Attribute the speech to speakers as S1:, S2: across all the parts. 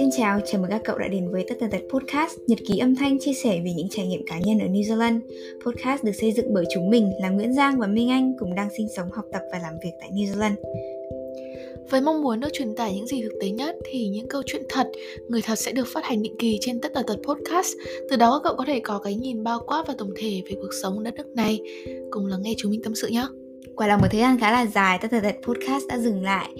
S1: Xin chào, chào mừng các cậu đã đến với Tất Tần Tật Podcast, nhật ký âm thanh chia sẻ về những trải nghiệm cá nhân ở New Zealand. Podcast được xây dựng bởi chúng mình là Nguyễn Giang và Minh Anh cùng đang sinh sống, học tập và làm việc tại New Zealand.
S2: Với mong muốn được truyền tải những gì thực tế nhất thì những câu chuyện thật, người thật sẽ được phát hành định kỳ trên Tất Tần Tật Podcast. Từ đó các cậu có thể có cái nhìn bao quát và tổng thể về cuộc sống đất nước này. Cùng lắng nghe chúng mình tâm sự nhé.
S1: Quả là một thời gian khá là dài Tất Tần Tật Podcast đã dừng lại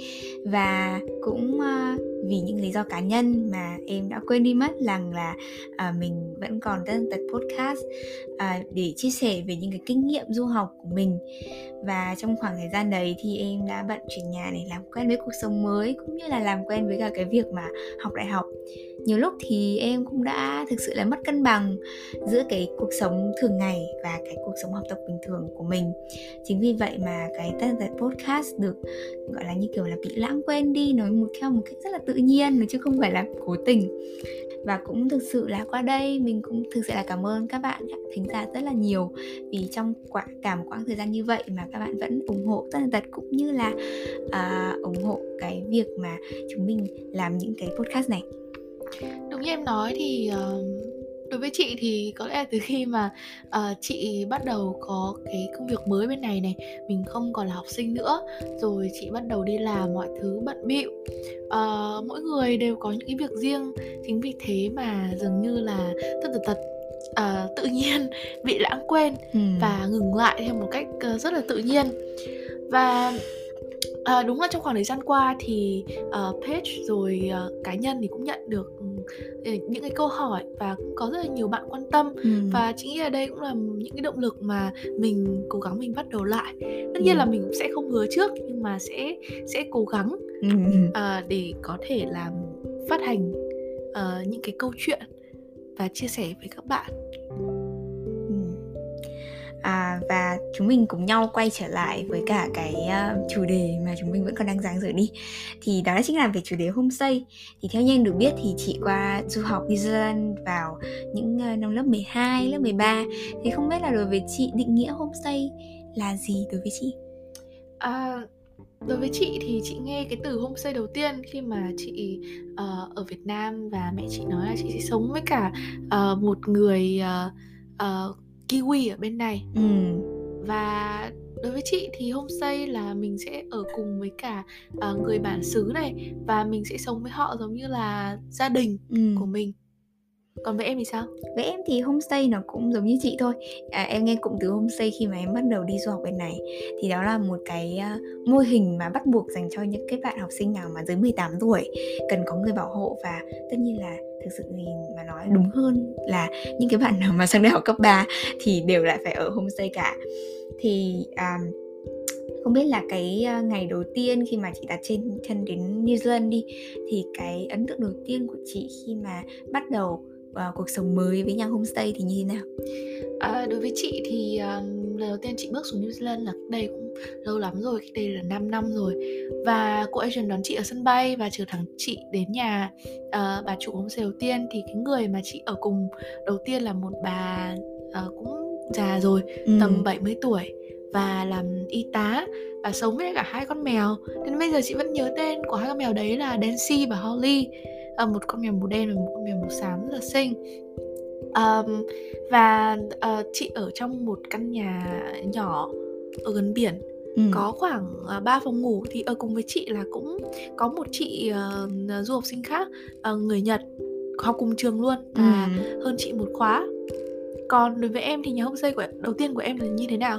S1: và cũng uh, vì những lý do cá nhân mà em đã quên đi mất rằng là à, mình vẫn còn đang tật podcast à, để chia sẻ về những cái kinh nghiệm du học của mình. Và trong khoảng thời gian đấy thì em đã bận chuyển nhà để làm quen với cuộc sống mới cũng như là làm quen với cả cái việc mà học đại học. Nhiều lúc thì em cũng đã thực sự là mất cân bằng giữa cái cuộc sống thường ngày và cái cuộc sống học tập bình thường của mình. Chính vì vậy mà cái tất tật podcast được gọi là như kiểu là bị lãng quên đi nói một theo một cách rất là tự nhiên chứ không phải là cố tình. Và cũng thực sự là qua đây mình cũng thực sự là cảm ơn các bạn thính giả rất là nhiều vì trong quả, cả một quãng thời gian như vậy mà các bạn vẫn ủng hộ tất tật cũng như là uh, ủng hộ cái việc mà chúng mình làm những cái podcast này.
S2: Đúng như em nói thì uh, đối với chị thì có lẽ là từ khi mà uh, chị bắt đầu có cái công việc mới bên này này mình không còn là học sinh nữa rồi chị bắt đầu đi làm mọi thứ bận bịu uh, mỗi người đều có những cái việc riêng chính vì thế mà dường như là tất tật tật uh, tự nhiên bị lãng quên ừ. và ngừng lại theo một cách uh, rất là tự nhiên và À, đúng là trong khoảng thời gian qua thì uh, page rồi uh, cá nhân thì cũng nhận được um, những cái câu hỏi và cũng có rất là nhiều bạn quan tâm ừ. và chị nghĩ là đây cũng là những cái động lực mà mình cố gắng mình bắt đầu lại tất nhiên ừ. là mình cũng sẽ không hứa trước nhưng mà sẽ sẽ cố gắng ừ. uh, để có thể làm phát hành uh, những cái câu chuyện và chia sẻ với các bạn
S1: à, và chúng mình cùng nhau quay trở lại với cả cái uh, chủ đề mà chúng mình vẫn còn đang dáng dở đi. Thì đó chính là về chủ đề homestay. Thì theo như được biết thì chị qua du học New Zealand vào những uh, năm lớp 12, lớp 13 thì không biết là đối với chị định nghĩa homestay là gì đối với chị?
S2: À, đối với chị thì chị nghe cái từ homestay đầu tiên khi mà chị uh, ở Việt Nam và mẹ chị nói là chị sẽ sống với cả uh, một người uh, uh, kiwi ở bên này ừ. và đối với chị thì homestay là mình sẽ ở cùng với cả uh, người bản xứ này và mình sẽ sống với họ giống như là gia đình ừ. của mình còn với em thì sao?
S1: Với em thì homestay nó cũng giống như chị thôi. À, em nghe cụm từ homestay khi mà em bắt đầu đi du học bên này. Thì đó là một cái uh, mô hình mà bắt buộc dành cho những cái bạn học sinh nào mà dưới 18 tuổi cần có người bảo hộ. Và tất nhiên là thực sự thì mà nói đúng hơn là những cái bạn nào mà sang đại học cấp 3 thì đều lại phải ở homestay cả. Thì um, không biết là cái à, ngày đầu tiên khi mà chị đặt trên chân đến New Zealand đi thì cái ấn tượng đầu tiên của chị khi mà bắt đầu uh, cuộc sống mới với nhà homestay thì như thế nào?
S2: À, đối với chị thì um, lần đầu tiên chị bước xuống New Zealand là đây cũng lâu lắm rồi, đây là 5 năm rồi và cô agent đón chị ở sân bay và chở thẳng chị đến nhà uh, bà chủ homestay đầu tiên thì cái người mà chị ở cùng đầu tiên là một bà uh, cũng già rồi ừ. tầm 70 tuổi và làm y tá và sống với cả hai con mèo đến bây giờ chị vẫn nhớ tên của hai con mèo đấy là Dancy và Holly à, một con mèo màu đen và một con mèo màu xám rất là xinh um, và uh, chị ở trong một căn nhà nhỏ ở gần biển ừ. có khoảng uh, 3 phòng ngủ thì ở cùng với chị là cũng có một chị uh, du học sinh khác uh, người Nhật học cùng trường luôn và ừ. hơn chị một khóa còn đối với em thì nhà homestay của đầu tiên của em là như thế nào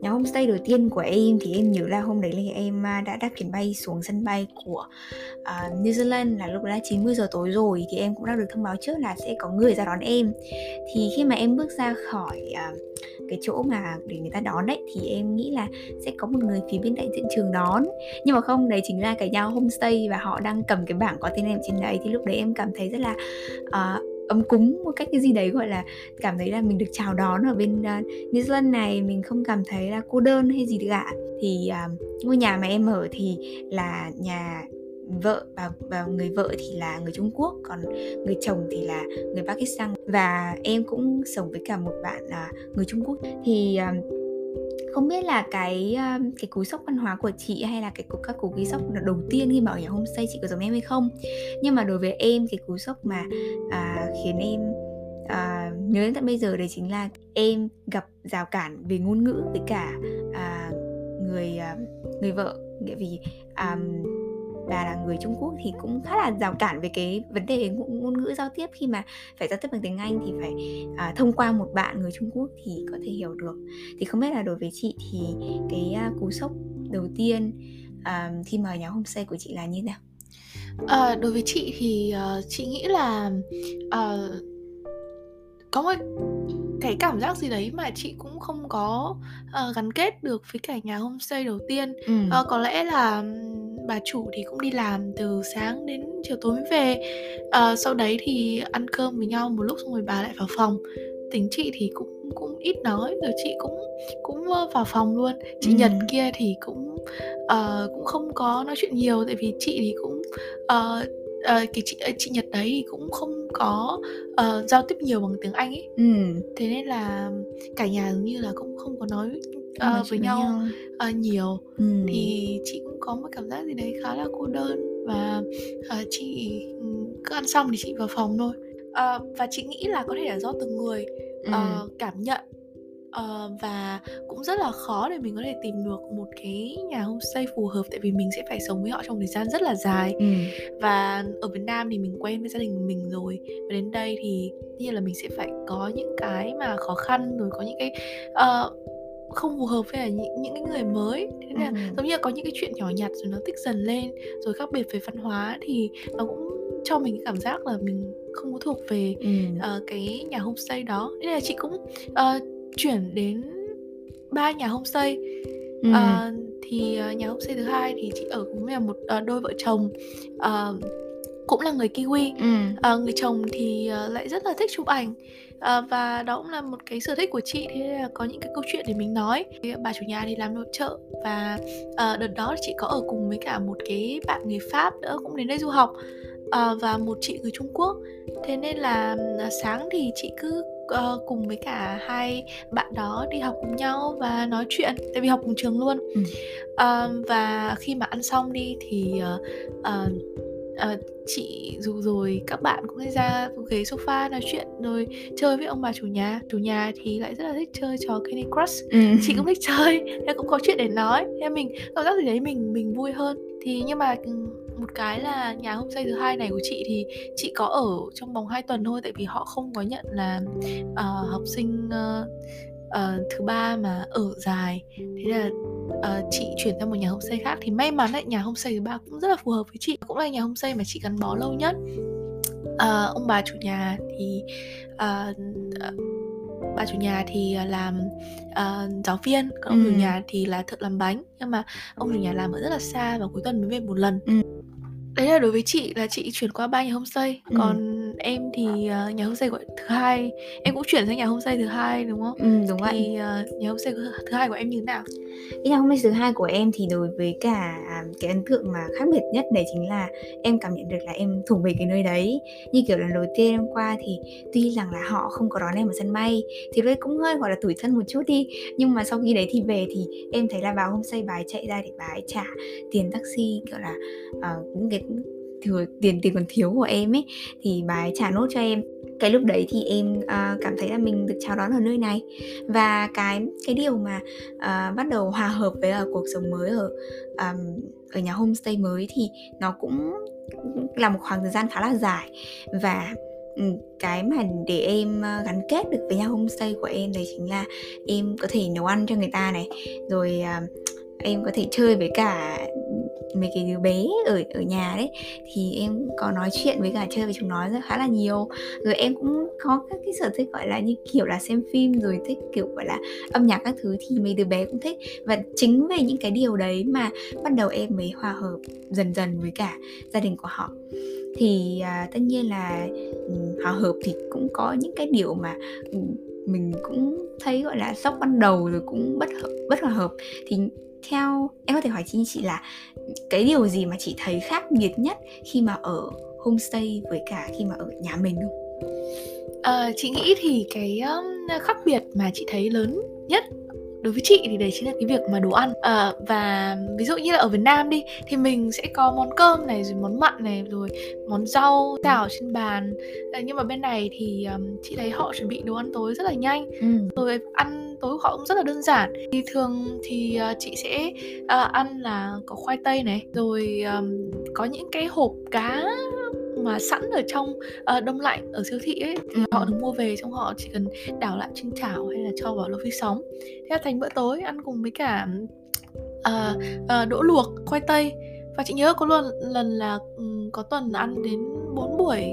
S1: nhà homestay đầu tiên của em thì em nhớ là hôm đấy là em à, đã đáp chuyến bay xuống sân bay của uh, New Zealand là lúc đó là 90 giờ tối rồi thì em cũng đã được thông báo trước là sẽ có người ra đón em. Thì khi mà em bước ra khỏi uh, cái chỗ mà để người ta đón đấy thì em nghĩ là sẽ có một người phía bên đại diện trường đón. Nhưng mà không đấy chính là cái nhà homestay và họ đang cầm cái bảng có tên em trên đấy thì lúc đấy em cảm thấy rất là uh, ấm cúng một cách cái gì đấy gọi là cảm thấy là mình được chào đón ở bên uh, New Zealand này mình không cảm thấy là cô đơn hay gì cả. Thì uh, ngôi nhà mà em ở thì là nhà vợ và, và người vợ thì là người Trung Quốc còn người chồng thì là người Pakistan. Và em cũng sống với cả một bạn uh, người Trung Quốc. Thì uh, không biết là cái ờ, cái cú sốc văn hóa của chị hay là cái các cú ghi sốc đầu tiên khi mà ở nhà homestay chị có giống em hay không? Nhưng mà đối với em cái cú sốc mà à, khiến em à, nhớ đến tận bây giờ đấy chính là em gặp rào cản về ngôn ngữ với cả à, người à, người vợ. Nghĩa vì um, bà là người Trung Quốc thì cũng khá là rào cản về cái vấn đề ngôn, ngữ giao tiếp khi mà phải giao tiếp bằng tiếng Anh thì phải à, thông qua một bạn người Trung Quốc thì có thể hiểu được thì không biết là đối với chị thì cái uh, cú sốc đầu tiên uh, khi mà nhà homestay của chị là như thế nào?
S2: À, đối với chị thì uh, chị nghĩ là uh, có một cái cảm giác gì đấy mà chị cũng không có uh, gắn kết được với cả nhà homestay đầu tiên ừ. uh, có lẽ là bà chủ thì cũng đi làm từ sáng đến chiều tối mới về uh, sau đấy thì ăn cơm với nhau một lúc xong rồi bà lại vào phòng tính chị thì cũng cũng ít nói rồi chị cũng cũng vào phòng luôn chị ừ. nhật kia thì cũng uh, cũng không có nói chuyện nhiều tại vì chị thì cũng uh, uh, cái chị chị Nhật đấy thì cũng không có uh, giao tiếp nhiều bằng tiếng Anh ấy. Ừ. Thế nên là cả nhà dường như là cũng không có nói uh, với nhau, nhau. Uh, nhiều. Ừ. Thì chị có một cảm giác gì đấy khá là cô đơn và uh, chị cứ ăn xong thì chị vào phòng thôi. Uh, và chị nghĩ là có thể là do từng người uh, ừ. cảm nhận uh, và cũng rất là khó để mình có thể tìm được một cái nhà homestay phù hợp tại vì mình sẽ phải sống với họ trong thời gian rất là dài ừ. và ở Việt Nam thì mình quen với gia đình mình rồi và đến đây thì như là mình sẽ phải có những cái mà khó khăn rồi có những cái uh, không phù hợp với những những cái người mới thế là ừ. giống như là có những cái chuyện nhỏ nhặt rồi nó tích dần lên rồi khác biệt về văn hóa thì nó cũng cho mình cái cảm giác là mình không có thuộc về ừ. uh, cái nhà homestay đó nên là chị cũng uh, chuyển đến ba nhà homestay ừ. à, thì uh, nhà homestay thứ hai thì chị ở cũng là một uh, đôi vợ chồng uh, cũng là người kiwi. Ừ. uh, người chồng thì uh, lại rất là thích chụp ảnh. Uh, và đó cũng là một cái sở thích của chị thế là có những cái câu chuyện để mình nói. Bà chủ nhà thì làm nội trợ và uh, đợt đó chị có ở cùng với cả một cái bạn người pháp nữa cũng đến đây du học uh, và một chị người trung quốc. Thế nên là sáng thì chị cứ uh, cùng với cả hai bạn đó đi học cùng nhau và nói chuyện tại vì học cùng trường luôn. Ừ. uh, và khi mà ăn xong đi thì uh, uh, uh, chị dù rồi các bạn cũng ra ghế sofa nói chuyện rồi chơi với ông bà chủ nhà. Chủ nhà thì lại rất là thích chơi trò Candy Crush. Ừ. chị cũng thích chơi nên cũng có chuyện để nói. Nên mình cảm giác gì đấy mình mình vui hơn. Thì nhưng mà một cái là nhà homestay thứ hai này của chị thì chị có ở trong vòng 2 tuần thôi tại vì họ không có nhận là uh, học sinh uh, uh, thứ ba mà ở dài. Thế là uh, chị chuyển sang một nhà homestay khác thì may mắn lại nhà homestay thứ ba cũng rất là phù hợp với chị. Cũng là nhà homestay mà chị gắn bó lâu nhất. Uh, ông bà chủ nhà thì uh, bà chủ nhà thì làm uh, giáo viên còn ông ừ. chủ nhà thì là thợ làm bánh. Nhưng mà ông chủ nhà làm ở rất là xa và cuối tuần mới về một lần. Ừ. Đấy là đối với chị là chị chuyển qua ba nhà homestay. Ừ. còn em thì uh, nhà homestay của thứ hai em cũng chuyển sang nhà homestay thứ hai đúng không?
S1: Ừ đúng vậy.
S2: Thì uh, nhà homestay thứ hai của em như thế nào?
S1: Cái nhà homestay thứ hai của em thì đối với cả cái ấn tượng mà khác biệt nhất đấy chính là em cảm nhận được là em thuộc về cái nơi đấy. Như kiểu lần đầu tiên em qua thì tuy rằng là họ không có đón em ở sân bay thì đấy cũng hơi gọi là tủi thân một chút đi. Nhưng mà sau khi đấy thì về thì em thấy là vào homestay bà ấy chạy ra để bà ấy trả tiền taxi kiểu là uh, những cái thừa tiền tiền còn thiếu của em ấy thì bà ấy trả nốt cho em. Cái lúc đấy thì em uh, cảm thấy là mình được chào đón ở nơi này. Và cái cái điều mà uh, bắt đầu hòa hợp với uh, cuộc sống mới ở um, ở nhà homestay mới thì nó cũng là một khoảng thời gian khá là dài. Và ừ, cái mà để em à, gắn kết được với nhà homestay của em đấy chính là em có thể nấu ăn cho người ta này rồi uh, em có thể chơi với cả mấy cái đứa bé ở ở nhà đấy thì em có nói chuyện với cả chơi với chúng nó rất khá là nhiều. Rồi em cũng có các cái sở thích gọi là như kiểu là xem phim rồi thích kiểu gọi là âm nhạc các thứ thì mấy đứa bé cũng thích. Và chính về những cái điều đấy mà bắt đầu em mới hòa hợp dần dần với cả gia đình của họ. Thì à, tất nhiên là um, hòa hợp thì cũng có những cái điều mà um, mình cũng thấy gọi là sốc ban đầu rồi cũng bất hợp, bất hòa hợp. Thì theo em có thể hỏi chị chị là cái điều gì mà chị thấy khác biệt nhất khi mà ở homestay với cả khi mà ở nhà mình không?
S2: À, chị nghĩ thì cái um, khác biệt mà chị thấy lớn nhất đối với chị thì đấy chính là cái việc mà đồ ăn. À, và ví dụ như là ở Việt Nam đi thì mình sẽ có món cơm này rồi món mặn này rồi món rau xào trên bàn. À, nhưng mà bên này thì um, chị thấy họ chuẩn bị đồ ăn tối rất là nhanh. Ừ. rồi ăn tối của họ cũng rất là đơn giản. Thì thường thì uh, chị sẽ uh, ăn là có khoai tây này rồi um, có những cái hộp cá mà sẵn ở trong uh, đông lạnh ở siêu thị ấy thì họ được mua về xong họ chỉ cần đảo lại trên chảo hay là cho vào lò vi sóng. Thế là thành bữa tối ăn cùng với cả uh, uh, đỗ luộc khoai tây. Và chị nhớ có lần lần là um, có tuần ăn đến 4 buổi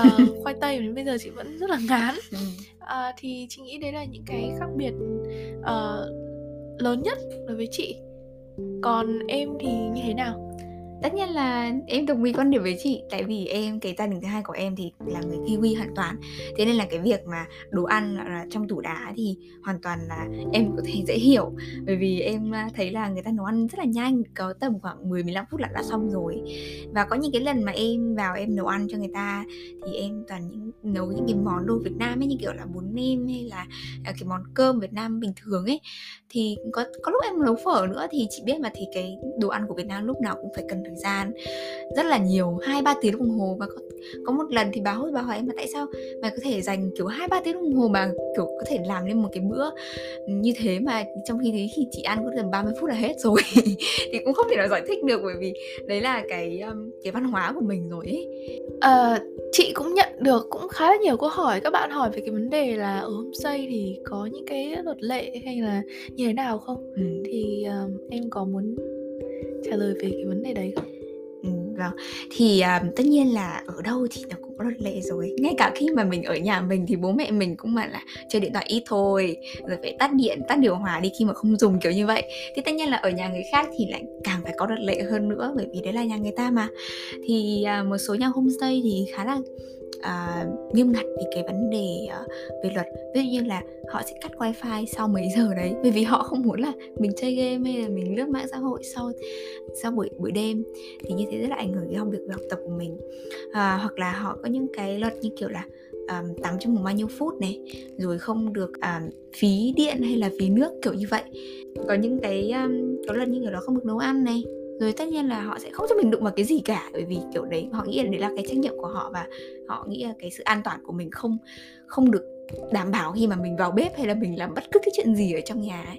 S2: uh, khoai tây đến bây giờ chị vẫn rất là ngán. Uh, thì chị nghĩ đấy là những cái khác biệt uh, lớn nhất đối với chị. Còn em thì như thế nào
S1: tất nhiên là em đồng ý quan điểm với chị, tại vì em, cái gia đình thứ hai của em thì là người kiwi hoàn toàn. Thế nên là cái việc mà đồ ăn là trong tủ đá thì hoàn toàn là em có thể dễ hiểu. Bởi vì em thấy là người ta nấu ăn rất là nhanh, có tầm khoảng 10 15 phút là đã xong rồi. Và có những cái lần mà em vào em nấu ăn cho người ta thì em toàn những, nấu những cái món đồ Việt Nam ấy, như kiểu là bún nem hay là à, cái món cơm Việt Nam bình thường ấy. Thì có có lúc em nấu phở nữa thì chị biết mà, thì cái đồ ăn của Việt Nam lúc nào cũng phải cần thời gian. Rất là nhiều hai ba tiếng đồng hồ và có có một lần thì bà hốt bà hỏi em mà tại sao mày có thể dành kiểu hai ba tiếng đồng hồ mà kiểu có thể làm lên một cái bữa như thế mà trong khi đấy khi chị ăn có tầm 30 phút là hết rồi? Thì cũng không thể nào giải thích được bởi vì đấy là cái um, cái văn hóa của mình rồi ấy.
S2: À, chị cũng nhận được cũng khá là nhiều câu hỏi các bạn hỏi về cái vấn đề là ở homestay thì có những cái luật lệ hay là như thế nào không? Ừ. thì um, em có muốn trả lời về cái vấn đề đấy không?
S1: Ừ, vâng. Thì uh, tất nhiên là ở đâu thì nó cũng có luật lệ rồi. Ngay cả khi mà mình ở nhà mình thì bố mẹ mình cũng mà là chơi điện thoại ít thôi rồi phải tắt điện tắt điều hòa đi khi mà không dùng kiểu như vậy. Thì tất nhiên là ở nhà người khác thì lại càng phải có luật lệ hơn nữa bởi vì đấy là nhà người ta mà. Thì à, một số nhà homestay thì khá là à, nghiêm ngặt về cái vấn đề uh, về luật. Ví dụ như là họ sẽ cắt wifi sau mấy giờ đấy bởi vì họ không muốn là mình chơi game hay là mình lướt mạng xã hội sau sau buổi buổi đêm. Thì như thế rất là ảnh hưởng đến việc học tập của mình. À, hoặc là họ có những cái luật như kiểu là um, tắm trong một bao nhiêu phút này rồi không được um, phí điện hay là phí nước kiểu như vậy. Có những cái um, có lần như kiểu đó không được nấu ăn này rồi tất nhiên là họ sẽ không cho mình đụng vào cái gì cả bởi vì kiểu đấy họ nghĩ là đấy là cái trách nhiệm của họ và họ nghĩ là cái sự an toàn của mình không không được đảm bảo khi mà mình vào bếp hay là mình làm bất cứ cái chuyện gì ở trong nhà ấy.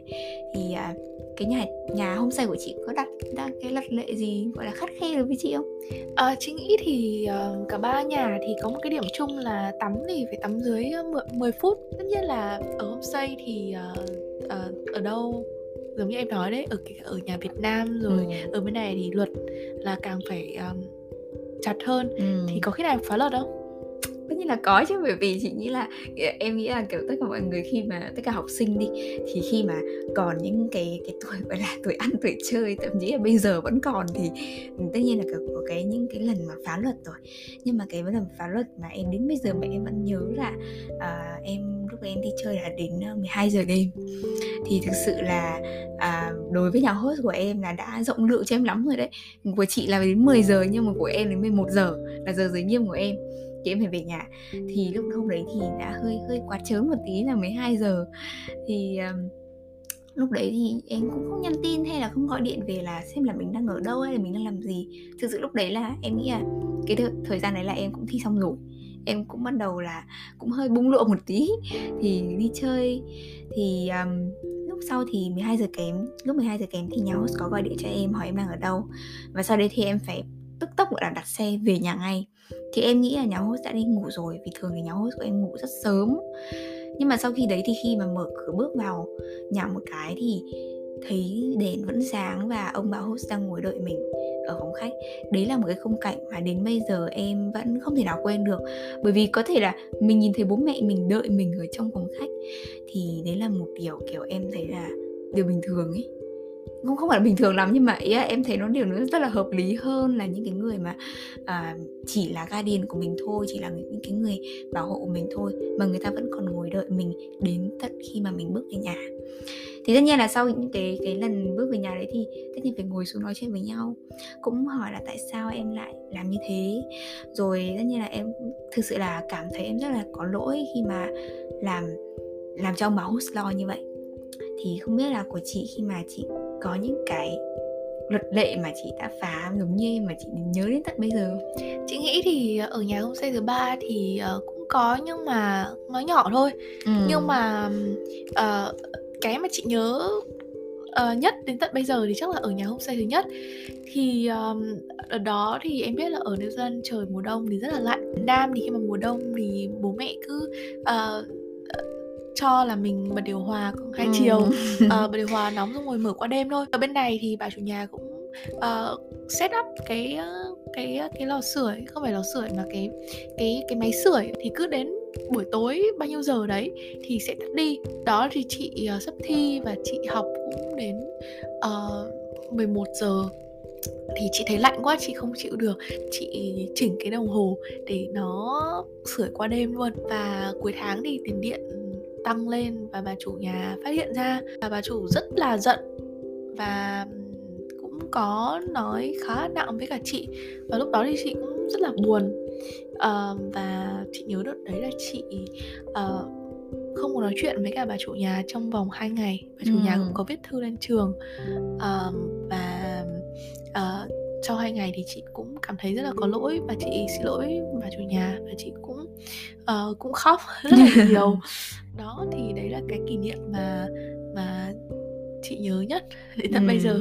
S1: Thì uh, cái nhà nhà homestay của chị có đặt ra cái luật lệ gì gọi là khắt khe đối với chị không?
S2: À, chị nghĩ thì uh, cả ba nhà thì có một cái điểm chung là tắm thì phải tắm dưới 10 phút tất nhiên là ở homestay thì uh, uh, ở đâu giống như em nói đấy ở ở nhà Việt Nam rồi ừ. ở bên này thì luật là càng phải um, chặt hơn ừ. thì có khi nào phá luật không?
S1: Tất nhiên là có chứ bởi vì chị nghĩ là ờ, em nghĩ là kiểu tất cả mọi người khi mà tất cả học sinh đi thì khi mà còn những cái cái tuổi gọi là tuổi ăn tuổi chơi thậm chí là bây giờ vẫn còn thì ừ, tất nhiên là có cái những cái lần mà phá luật rồi. Nhưng mà cái lần phá luật mà em đến bây giờ mà em vẫn nhớ là uh, em lúc em đi chơi là đến ờ, 12 giờ đêm. Thì thực sự là à, đối với nhà host của em là đã rộng lượng cho em lắm rồi đấy. Của chị là đến 10 giờ nhưng mà của em đến 11 giờ là giờ giới nghiêm của em thì em phải về nhà thì lúc hôm đấy thì đã hơi hơi quá chớm một tí là 12 giờ. Thì um, lúc đấy thì em cũng không nhắn tin hay là không gọi điện về là xem là mình đang ở đâu hay là mình đang làm gì. Thực sự lúc đấy là em nghĩ là cái thời gian đấy là em cũng thi xong rồi. Em cũng bắt đầu là cũng hơi bung lụa một tí. Thì đi chơi thì um, lúc sau thì 12 giờ kém lúc 12 giờ kém thì nhà host có gọi điện cho em hỏi em đang ở đâu. Và sau đấy thì em phải tức tốc gọi là đặt xe về nhà ngay. Thì em nghĩ là nhà host đã đi ngủ rồi, vì thường thì nhà host của em ngủ rất sớm. Nhưng mà sau khi đấy thì khi mà mở cửa bước vào nhà một cái thì thấy đèn vẫn sáng và ông bà host đang ngồi đợi mình ở phòng khách. Đấy là một cái khung cảnh mà đến bây giờ em vẫn không thể nào quên được. Bởi vì có thể là mình nhìn thấy bố mẹ mình đợi mình ở trong phòng khách thì đấy là một điều kiểu em thấy là điều bình thường ấy không không phải là bình thường lắm nhưng mà ý là em thấy nó điều nó rất là hợp lý hơn là những cái người mà à, chỉ là guardian của mình thôi chỉ là những cái người bảo hộ của mình thôi mà người ta vẫn còn ngồi đợi mình đến tận khi mà mình bước về nhà. Thì tất nhiên là sau những cái cái lần bước về nhà đấy thì tất nhiên phải ngồi xuống nói chuyện với nhau cũng hỏi là tại sao em lại làm như thế. Rồi tất nhiên là em thực sự là cảm thấy em rất là có lỗi khi mà làm làm cho ông lo như vậy. Thì không biết là của chị khi mà chị có những cái luật lệ mà chị đã phá giống như mà chị nhớ đến tận bây giờ.
S2: Chị nghĩ thì ở nhà homestay thứ ba thì uh, cũng có nhưng mà nó nhỏ thôi. Ừ. nhưng mà uh, cái mà chị nhớ uh, nhất đến tận bây giờ thì chắc là ở nhà homestay thứ nhất. Thì um, ở đó thì em biết là ở New Zealand trời mùa đông thì rất là lạnh. Nam thì khi mà mùa đông thì bố mẹ cứ uh, cho là mình bật điều hòa hai ừ. chiều. Uh, bật điều hòa nóng xong rồi mở qua đêm thôi. Ở bên này thì bà chủ nhà cũng uh, set up cái cái cái lò sưởi. Không phải lò sưởi mà cái cái cái máy sưởi. Thì cứ đến buổi tối bao nhiêu giờ đấy thì sẽ tắt đi. Đó thì chị uh, sắp thi và chị học cũng đến uh, 11 giờ. Thì chị thấy lạnh quá chị không chịu được. Chị chỉnh cái đồng hồ để nó sưởi qua đêm luôn. Và cuối tháng thì tiền điện tăng lên và bà chủ nhà phát hiện ra và bà chủ rất là giận và cũng có nói khá nặng với cả chị và lúc đó thì chị cũng rất là buồn. Uh, và chị nhớ đợt đấy là chị uh, không có nói chuyện với cả bà chủ nhà trong vòng 2 ngày. Bà chủ ừ. nhà cũng có viết thư lên trường. Uh, và uh, sau hai ngày thì chị cũng cảm thấy rất là có lỗi và chị xin lỗi bà chủ nhà và chị cũng uh, cũng khóc rất là nhiều. Đó thì đấy là cái kỷ niệm mà mà chị nhớ nhất đến tận ừ. bây giờ.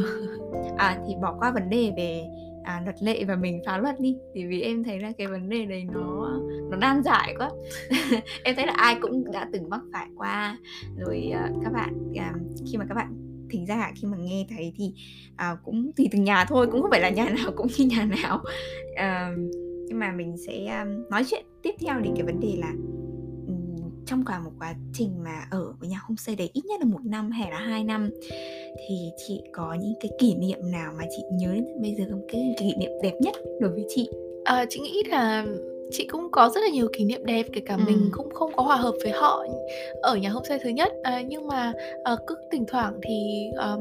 S1: À thì bỏ qua vấn đề về à, luật lệ và mình phá luật đi thì vì em thấy là cái vấn đề này nó nó nan giải quá. Em thấy là ai cũng đã từng mắc phải qua. Rồi uh, các bạn uh, khi mà các bạn thính giả khi mà nghe thấy thì uh, cũng tùy từng nhà thôi cũng không phải là nhà nào cũng như nhà nào. Uh, nhưng mà mình sẽ um, nói chuyện tiếp theo đến cái vấn đề là trong cả một quá trình mà ở với nhà homestay đấy ít nhất là một năm hay là hai năm thì chị có những cái kỷ niệm nào mà chị nhớ đến bây giờ không? Cái kỷ niệm đẹp nhất đối với chị?
S2: À, chị nghĩ là chị cũng có rất là nhiều kỷ niệm đẹp kể cả ừ. mình cũng không có hòa hợp với họ ở nhà homestay thứ nhất. À, nhưng mà à, cứ thỉnh thoảng thì um,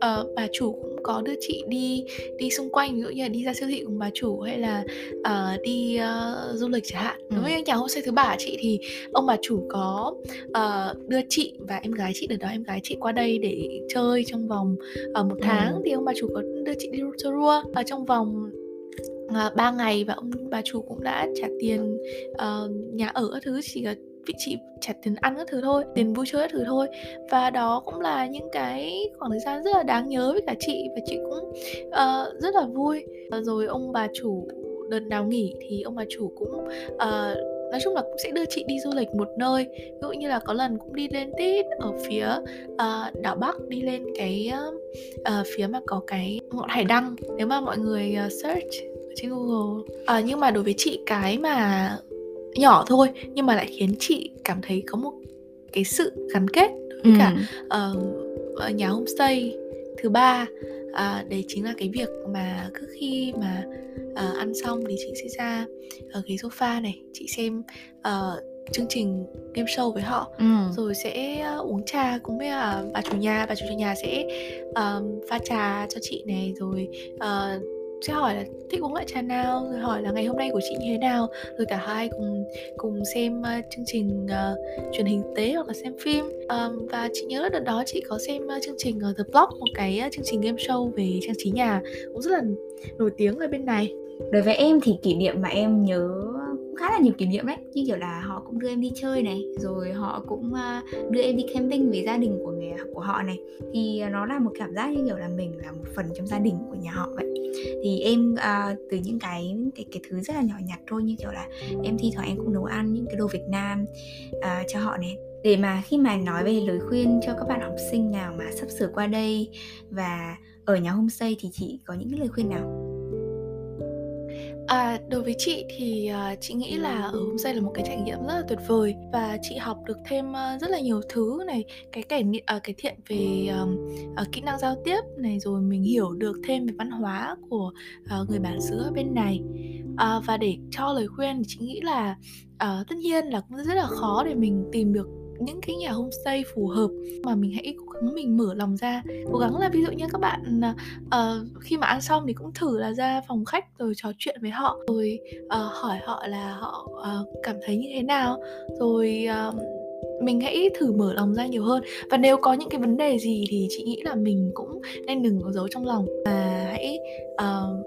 S2: uh, bà chủ cũng có đưa chị đi đi xung quanh ví dụ như là đi ra siêu thị cùng bà chủ hay là uh, đi uh, du lịch chẳng hạn ừ. đối với nhà homestay thứ ba chị thì ông bà chủ có uh, đưa chị và em gái chị đợt đó em gái chị qua đây để chơi trong vòng uh, một tháng ừ. thì ông bà chủ có đưa chị đi Rotorua ở trong vòng uh, 3 ngày và ông bà chủ cũng đã trả tiền uh, nhà ở các thứ chỉ là vị chị trả tiền ăn các thứ thôi tiền vui chơi các thứ thôi. Và đó cũng là những cái khoảng thời gian rất là đáng nhớ với cả chị và chị cũng uh, rất là vui. Ờ, rồi ông bà chủ đợt nào nghỉ thì ông bà chủ cũng uh, nói chung là cũng sẽ đưa chị đi du lịch một nơi. Ví dụ như là có lần cũng đi lên tít ở phía uh, đảo bắc đi lên cái uh, phía mà có cái ngọn hải đăng. Nếu mà mọi người uh, search trên google. Uh, nhưng mà đối với chị cái mà nhỏ thôi nhưng mà lại khiến chị cảm thấy có một cái sự gắn kết với ừ. cả uh, nhà homestay thứ ba uh, đấy chính là cái việc mà cứ khi mà uh, ăn xong thì chị sẽ ra ở ghế sofa này chị xem uh, chương trình game show với họ ừ. rồi sẽ uống trà cùng với uh, bà chủ nhà bà chủ nhà sẽ uh, pha trà cho chị này rồi uh, sẽ hỏi là thích uống loại trà nào? Rồi hỏi là ngày hôm nay của chị như thế nào? Rồi cả hai cùng cùng xem uh, chương trình uh, truyền hình tế hoặc là xem phim. Um, và chị nhớ là đợt đó chị có xem uh, chương trình uh, The Block một cái uh, chương trình game show về trang trí nhà. Cũng rất là nổi tiếng ở bên này.
S1: Đối với em thì kỷ niệm mà em nhớ khá là nhiều kỷ niệm đấy như kiểu là họ cũng đưa em đi chơi này rồi họ cũng à, đưa em đi camping với gia đình của người của họ này. Thì nó là một cảm giác như kiểu là mình là một phần trong gia đình của nhà họ vậy. Thì em uh, từ những cái cái cái thứ rất là nhỏ nhặt thôi như kiểu là em thi thoảng em cũng nấu ăn những cái đồ Việt Nam uh, cho họ này. Để mà khi mà nói về lời khuyên cho các bạn học sinh nào mà sắp sửa qua đây và ở nhà homestay thì chị có những cái lời khuyên nào?
S2: À, đối với chị thì uh, chị nghĩ là ừ, ở homestay là một cái trải nghiệm rất là tuyệt vời và chị học được thêm uh, rất là nhiều thứ này cái à, cải uh, cái thiện về um, uh, kỹ năng giao tiếp này rồi mình hiểu được thêm về văn hóa của uh, người bản xứ ở bên này. Uh, và để cho lời khuyên thì chị nghĩ là uh, tất nhiên là cũng rất là khó để mình tìm được những cái nhà homestay phù hợp mà mình hãy cố gắng mình mở lòng ra. Cố gắng là ví dụ như các bạn uh, khi mà ăn xong thì cũng thử là ra phòng khách rồi trò chuyện với họ rồi uh, hỏi họ là họ uh, cảm thấy như thế nào rồi uh, mình hãy thử mở lòng ra nhiều hơn. Và nếu có những cái vấn đề gì thì chị nghĩ là mình cũng nên đừng có giấu trong lòng và hãy uh,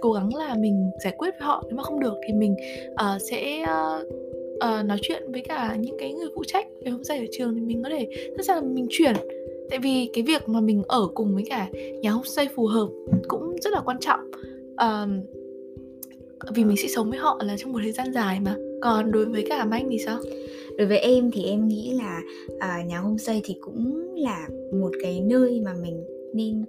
S2: cố gắng là mình giải quyết với họ. Nếu mà không được thì mình uh, sẽ uh, uh, nói chuyện với cả những cái người phụ trách về homestay ở trường thì mình có thể rất là mình chuyển. Tại vì cái việc mà mình ở cùng với cả nhà homestay phù hợp cũng rất là quan trọng. Uh, vì mình sẽ sống với họ là trong một thời gian dài mà. Còn đối với cả anh thì sao?
S1: Đối với em thì em nghĩ là uh, nhà homestay thì cũng là một cái nơi mà mình nên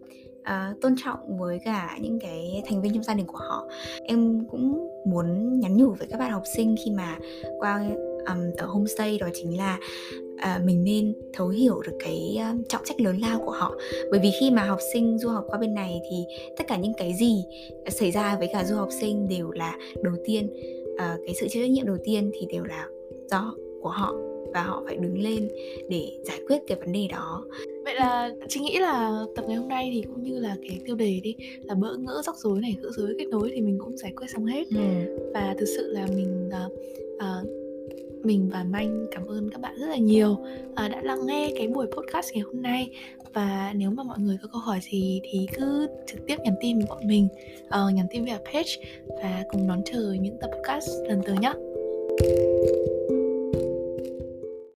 S1: uh, tôn trọng với cả những cái thành viên trong gia đình của họ. Em cũng muốn nhắn nhủ với các bạn học sinh khi mà qua um, ở homestay đó chính là uh, mình nên thấu hiểu được cái um, trọng trách lớn lao của họ. Bởi vì khi mà học sinh du học qua bên này thì tất cả những cái gì xảy ra với cả du học sinh đều là đầu tiên uh, cái sự chịu trách nhiệm đầu tiên thì đều là do của họ và họ phải đứng lên để giải quyết cái vấn đề đó
S2: vậy là chị nghĩ là tập ngày hôm nay thì cũng như là cái tiêu đề đi là bỡ ngỡ rắc rối này gỡ rối kết nối thì mình cũng giải quyết xong hết. Ừ. và thực sự là mình uh, uh, mình và Manh cảm ơn các bạn rất là nhiều uh, đã lắng nghe cái buổi podcast ngày hôm nay. Và nếu mà mọi người có câu hỏi gì thì cứ trực tiếp nhắn tin với bọn mình uh, nhắn tin về page và cùng đón chờ những tập podcast lần tới nhé